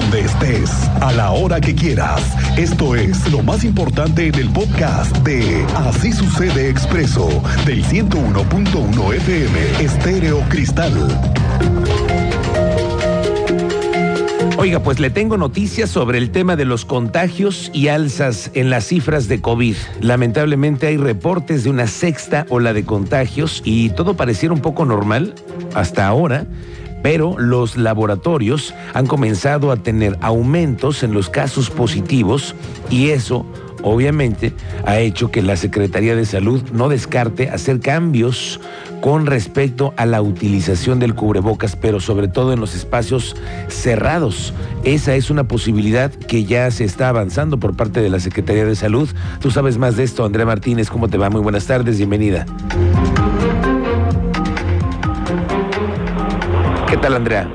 donde estés, a la hora que quieras. Esto es lo más importante en el podcast de Así sucede expreso del 101.1 FM Estéreo Cristal. Oiga, pues le tengo noticias sobre el tema de los contagios y alzas en las cifras de COVID. Lamentablemente hay reportes de una sexta ola de contagios y todo pareciera un poco normal hasta ahora, pero los laboratorios han comenzado a tener aumentos en los casos positivos y eso obviamente ha hecho que la Secretaría de Salud no descarte hacer cambios con respecto a la utilización del cubrebocas, pero sobre todo en los espacios cerrados. Esa es una posibilidad que ya se está avanzando por parte de la Secretaría de Salud. Tú sabes más de esto, Andrea Martínez. ¿Cómo te va? Muy buenas tardes, bienvenida. ¿Qué tal, Andrea?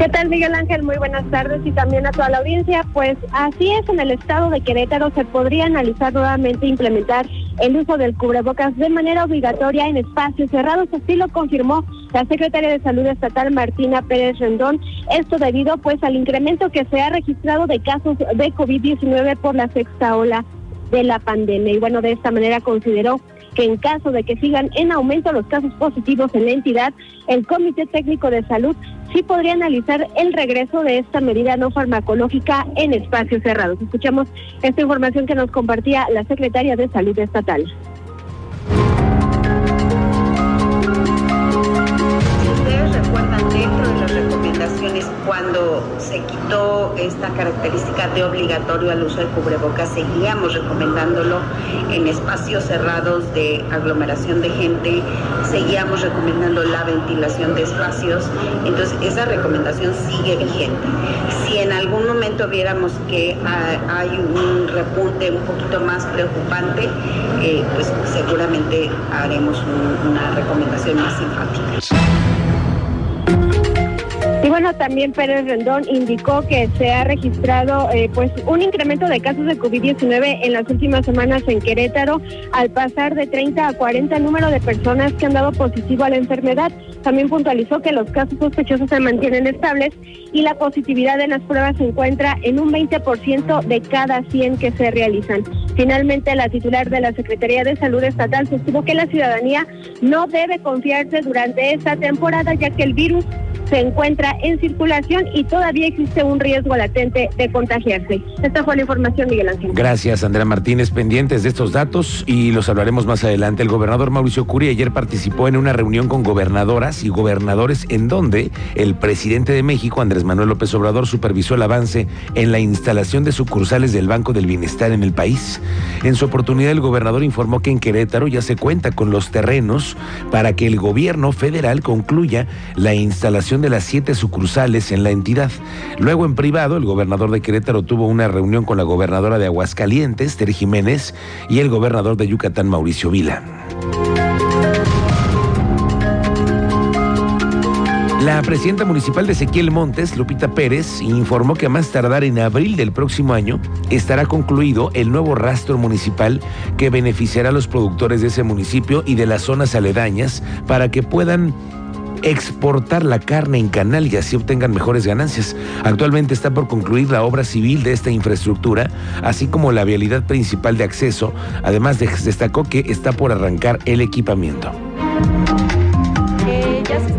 ¿Qué tal, Miguel Ángel? Muy buenas tardes y también a toda la audiencia. Pues así es, en el estado de Querétaro se podría analizar nuevamente implementar el uso del cubrebocas de manera obligatoria en espacios cerrados. Así lo confirmó la secretaria de Salud Estatal, Martina Pérez Rendón. Esto debido pues al incremento que se ha registrado de casos de COVID-19 por la sexta ola de la pandemia. Y bueno, de esta manera consideró que en caso de que sigan en aumento los casos positivos en la entidad, el Comité Técnico de Salud sí podría analizar el regreso de esta medida no farmacológica en espacios cerrados. Escuchamos esta información que nos compartía la Secretaria de Salud Estatal. Cuando se quitó esta característica de obligatorio al uso de cubrebocas, seguíamos recomendándolo en espacios cerrados de aglomeración de gente, seguíamos recomendando la ventilación de espacios, entonces esa recomendación sigue vigente. Si en algún momento viéramos que hay un repunte un poquito más preocupante, eh, pues seguramente haremos una recomendación más enfática. Bueno, también Pérez Rendón indicó que se ha registrado eh, pues un incremento de casos de COVID-19 en las últimas semanas en Querétaro, al pasar de 30 a 40 el número de personas que han dado positivo a la enfermedad. También puntualizó que los casos sospechosos se mantienen estables y la positividad en las pruebas se encuentra en un 20% de cada 100 que se realizan. Finalmente, la titular de la Secretaría de Salud Estatal sostuvo que la ciudadanía no debe confiarse durante esta temporada ya que el virus se encuentra en circulación y todavía existe un riesgo latente de contagiarse. Esta fue la información, Miguel Ángel. Gracias, Andrea Martínez. Pendientes de estos datos y los hablaremos más adelante. El gobernador Mauricio Curi ayer participó en una reunión con gobernadoras y gobernadores en donde el presidente de México, Andrés Manuel López Obrador, supervisó el avance en la instalación de sucursales del Banco del Bienestar en el país. En su oportunidad, el gobernador informó que en Querétaro ya se cuenta con los terrenos para que el gobierno federal concluya la instalación de las siete sucursales en la entidad. Luego, en privado, el gobernador de Querétaro tuvo una reunión con la gobernadora de Aguascalientes, Ter Jiménez, y el gobernador de Yucatán, Mauricio Vila. La presidenta municipal de Ezequiel Montes, Lupita Pérez, informó que a más tardar en abril del próximo año estará concluido el nuevo rastro municipal que beneficiará a los productores de ese municipio y de las zonas aledañas para que puedan exportar la carne en canal y así obtengan mejores ganancias. Actualmente está por concluir la obra civil de esta infraestructura, así como la vialidad principal de acceso. Además, destacó que está por arrancar el equipamiento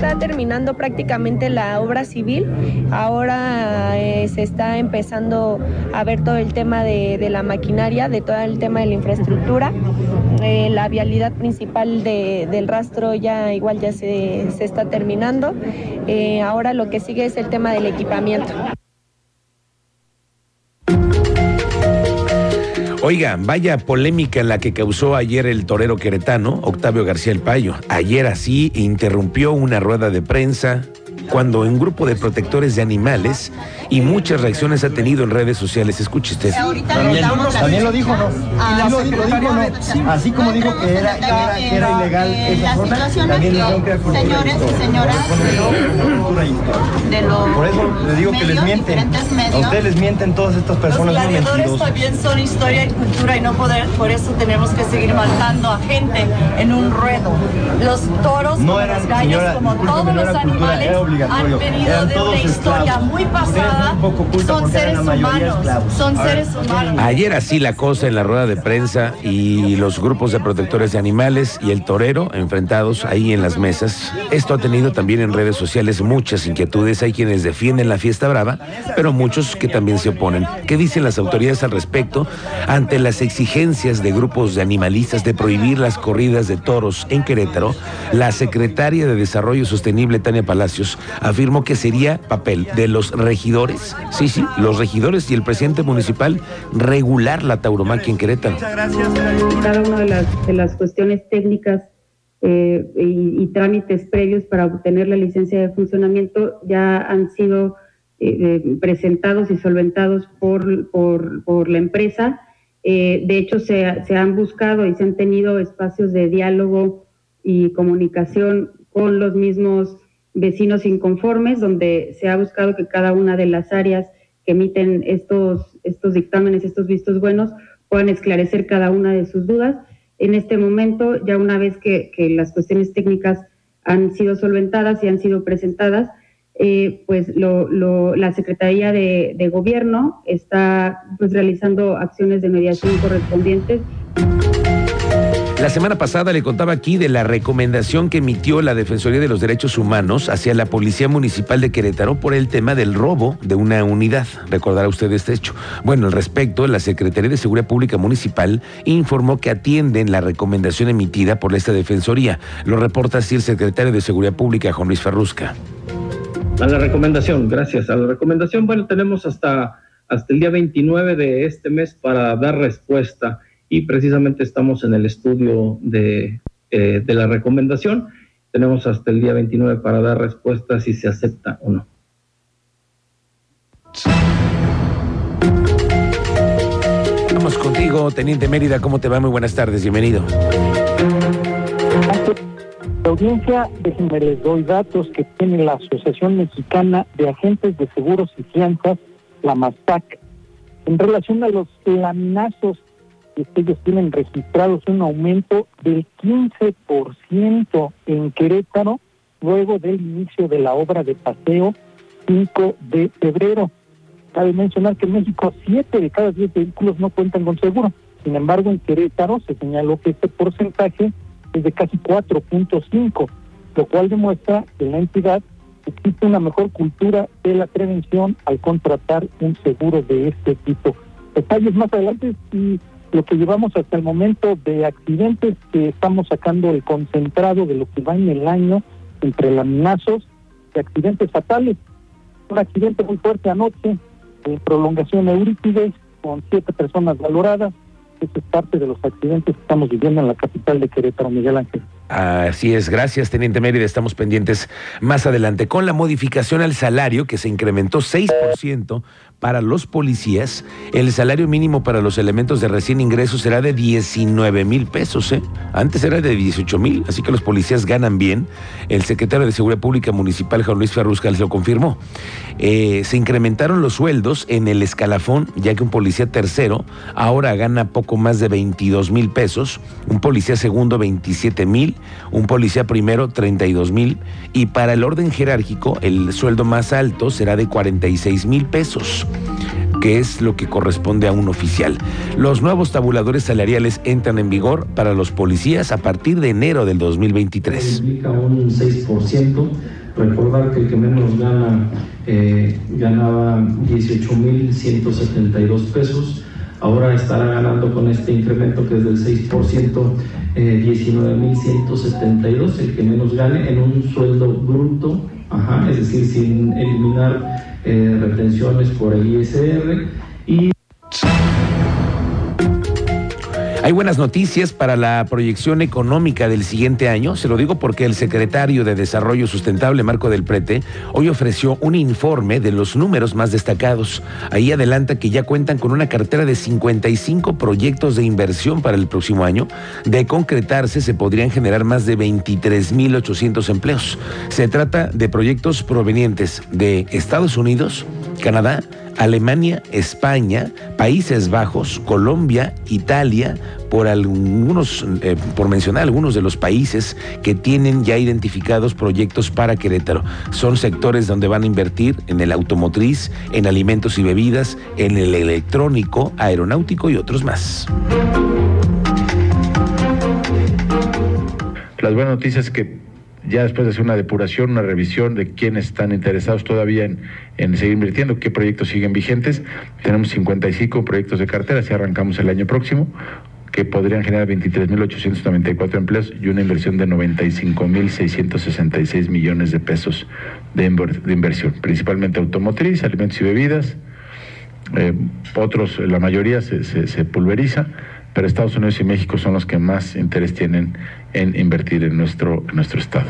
está terminando prácticamente la obra civil. Ahora eh, se está empezando a ver todo el tema de, la maquinaria, de todo el tema de la infraestructura. Eh, la vialidad principal del rastro ya igual ya se, está terminando. Eh, ahora lo que sigue es el tema del equipamiento. Oiga, vaya polémica la que causó ayer el torero queretano, Octavio García El Payo. Ayer así interrumpió una rueda de prensa, cuando un grupo de protectores de animales y muchas reacciones ha tenido en redes sociales. Escuche usted. También, lo dijo, ¿no? Ah, lo, dijo, ¿no? Así como dijo que era, que era, ilegal esa zona, también dijeron que era Señores y señoras Por eso les digo que les mienten. A ustedes les mienten todas estas personas. Los gladiadores también son historia y cultura y no poder, por eso tenemos que seguir matando a gente en un ruedo. Los toros, no eran, las gallos, como todos los animales, han venido de una historia muy pasada, son seres humanos, son seres humanos. Ayer así la cosa en la rueda de prensa y los grupos de protectores de animales y el torero enfrentados ahí en las mesas. Esto ha tenido también en redes sociales muchas inquietudes. Hay quienes defienden la fiesta brava, pero muchos que también se oponen. ¿Qué dicen las autoridades al respecto ante las exigencias de grupos de animalistas de prohibir las corridas de toros en Querétaro? La secretaria de Desarrollo Sostenible, Tania Palacios, afirmó que sería papel de los regidores, sí, sí, los regidores y el presidente municipal regular la tauromaquia en Querétaro. Cada una de las, de las cuestiones técnicas eh, y, y trámites previos para obtener la licencia de funcionamiento ya han sido eh, eh, presentados y solventados por, por, por la empresa. Eh, de hecho, se, se, han buscado y se han tenido espacios de diálogo y comunicación con los mismos vecinos inconformes, donde se ha buscado que cada una de las áreas que emiten estos, estos dictámenes, estos vistos buenos, puedan esclarecer cada una de sus dudas. En este momento, ya una vez que, las cuestiones técnicas han sido solventadas y han sido presentadas, eh, pues lo, lo, la Secretaría de, de, Gobierno está pues, realizando acciones de mediación correspondientes. La semana pasada le contaba aquí de la recomendación que emitió la Defensoría de los Derechos Humanos hacia la Policía Municipal de Querétaro por el tema del robo de una unidad. Recordará usted este hecho. Bueno, al respecto, la Secretaría de Seguridad Pública Municipal informó que atienden la recomendación emitida por esta Defensoría. Lo reporta así el secretario de Seguridad Pública, Juan Luis Ferrusca. A la recomendación, gracias. A la recomendación, bueno, tenemos hasta, hasta el día 29 de este mes para dar respuesta y precisamente estamos en el estudio de, eh, de la recomendación. Tenemos hasta el día 29 para dar respuesta si se acepta o no. Vamos contigo, Teniente Mérida, ¿cómo te va? Muy buenas tardes, bienvenido. La audiencia, déjenme les doy datos que tiene la Asociación Mexicana de Agentes de Seguros y Fianzas, la MASTAC, en relación a los laminazos ellos tienen registrados un aumento del 15% en Querétaro luego del inicio de la obra de paseo 5 de febrero. Cabe mencionar que en México 7 de cada 10 vehículos no cuentan con seguro. Sin embargo, en Querétaro se señaló que este porcentaje es de casi 4.5, lo cual demuestra que en la entidad existe una mejor cultura de la prevención al contratar un seguro de este tipo. Detalles más adelante y lo que llevamos hasta el momento de accidentes que estamos sacando el concentrado de lo que va en el año entre laminazos y accidentes fatales. Un accidente muy fuerte anoche, en prolongación Eurípides, con siete personas valoradas. Eso es parte de los accidentes que estamos viviendo en la capital de Querétaro, Miguel Ángel. Así es, gracias, Teniente Mérida. Estamos pendientes más adelante con la modificación al salario que se incrementó 6% para los policías. El salario mínimo para los elementos de recién ingreso será de 19 mil pesos. ¿eh? Antes era de 18 mil, así que los policías ganan bien. El secretario de Seguridad Pública Municipal, Juan Luis Ferrusca, lo confirmó. Eh, se incrementaron los sueldos en el escalafón, ya que un policía tercero ahora gana poco más de 22 mil pesos, un policía segundo 27 mil un policía primero 32 mil y para el orden jerárquico el sueldo más alto será de 46 mil pesos que es lo que corresponde a un oficial. Los nuevos tabuladores salariales entran en vigor para los policías a partir de enero del 2023. Un 6%. Recordar que el que menos gana eh, ganaba 18.172 pesos ahora estará ganando con este incremento que es del 6%, eh, 19.172, el que menos gane en un sueldo bruto, ajá, es decir, sin eliminar eh, retenciones por el ISR. Y hay buenas noticias para la proyección económica del siguiente año. Se lo digo porque el secretario de Desarrollo Sustentable, Marco del Prete, hoy ofreció un informe de los números más destacados. Ahí adelanta que ya cuentan con una cartera de 55 proyectos de inversión para el próximo año. De concretarse, se podrían generar más de 23.800 empleos. Se trata de proyectos provenientes de Estados Unidos, Canadá, Alemania, España, Países Bajos, Colombia, Italia, por algunos, eh, por mencionar algunos de los países que tienen ya identificados proyectos para Querétaro. Son sectores donde van a invertir en el automotriz, en alimentos y bebidas, en el electrónico, aeronáutico y otros más. Las buenas noticias que ya después de hacer una depuración, una revisión de quiénes están interesados todavía en, seguir invirtiendo, qué proyectos siguen vigentes. Tenemos 55 proyectos de cartera, si arrancamos el año próximo, que podrían generar 23.894 empleos y una inversión de 95.666 millones de pesos de, inversión, principalmente automotriz, alimentos y bebidas. Eh, otros, la mayoría se pulveriza pero Estados Unidos y México son los que más interés tienen en invertir en nuestro, nuestro estado.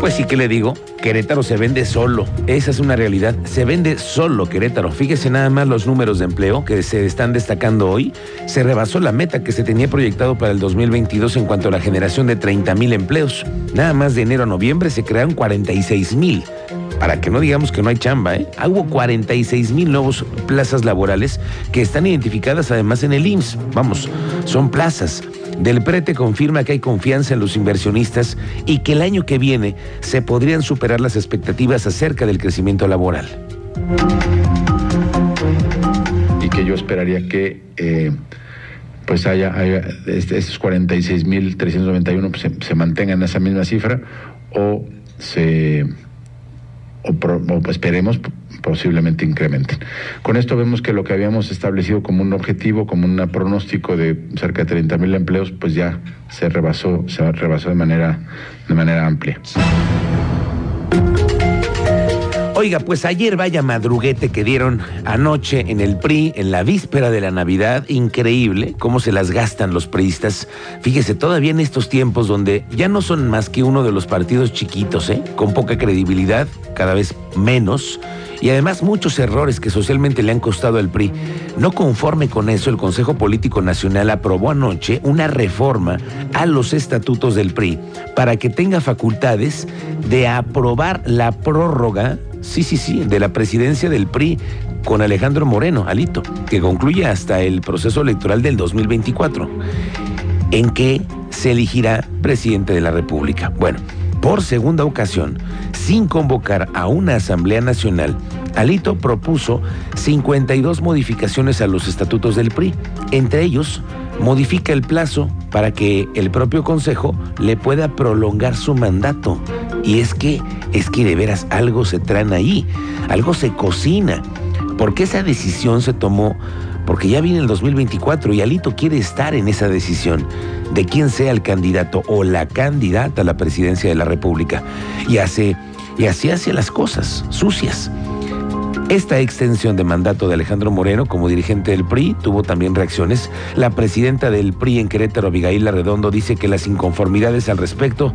Pues sí que le digo, Querétaro se vende solo, esa es una realidad, se vende solo Querétaro. Fíjese nada más los números de empleo que se están destacando hoy. Se rebasó la meta que se tenía proyectado para el 2022 en cuanto a la generación de 30 mil empleos. Nada más de enero a noviembre se crearon 46 mil para que no digamos que no hay chamba, ¿eh? Hubo 46 mil nuevos plazas laborales que están identificadas además en el IMSS. Vamos, son plazas. Del Prete confirma que hay confianza en los inversionistas y que el año que viene se podrían superar las expectativas acerca del crecimiento laboral. Y que yo esperaría que eh, pues haya, haya este, estos 46.391 pues, se, se mantengan esa misma cifra o se o, esperemos posiblemente incrementen. Con esto vemos que lo que habíamos establecido como un objetivo, como un pronóstico de cerca de 30 mil empleos, pues ya se rebasó, se rebasó de manera, de manera amplia. Oiga, pues ayer vaya madruguete que dieron anoche en el PRI, en la víspera de la Navidad, increíble cómo se las gastan los priistas. Fíjese, todavía en estos tiempos donde ya no son más que uno de los partidos chiquitos, ¿eh? con poca credibilidad, cada vez menos, y además muchos errores que socialmente le han costado al PRI. No conforme con eso, el Consejo Político Nacional aprobó anoche una reforma a los estatutos del PRI para que tenga facultades de aprobar la prórroga Sí, sí, sí, de la presidencia del PRI con Alejandro Moreno, Alito, que concluye hasta el proceso electoral del 2024, en que se elegirá presidente de la República. Bueno, por segunda ocasión, sin convocar a una Asamblea Nacional, Alito propuso 52 modificaciones a los estatutos del PRI. Entre ellos, modifica el plazo para que el propio Consejo le pueda prolongar su mandato. Y es que, es que de veras algo se traen ahí, algo se cocina. Porque esa decisión se tomó, porque ya viene el 2024 y Alito quiere estar en esa decisión de quién sea el candidato o la candidata a la presidencia de la República. Y hace, y así hace las cosas sucias. Esta extensión de mandato de Alejandro Moreno como dirigente del PRI tuvo también reacciones. La presidenta del PRI en Querétaro, Abigail Arredondo, dice que las inconformidades al respecto,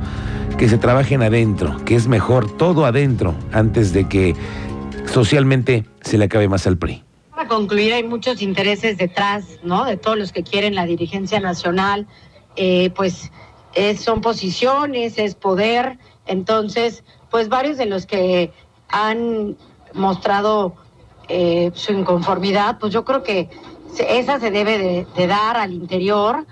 que se trabajen adentro, que es mejor todo adentro antes de que socialmente se le acabe más al PRI. Para concluir, hay muchos intereses detrás, ¿no? De todos los que quieren la dirigencia nacional, eh, pues son posiciones, es poder. Entonces, pues varios de los que han mostrado eh, su inconformidad, pues yo creo que esa se debe de, dar al interior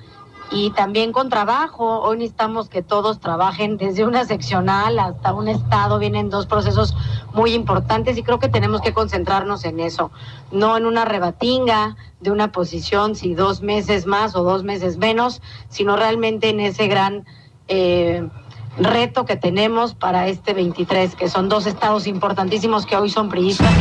y también con trabajo. Hoy necesitamos que todos trabajen desde una seccional hasta un estado. Vienen dos procesos muy importantes y creo que tenemos que concentrarnos en eso, no en una rebatinga de una posición, si dos meses más o dos meses menos, sino realmente en ese gran... Eh, reto que tenemos para este 23, que son dos estados importantísimos que hoy son priistas.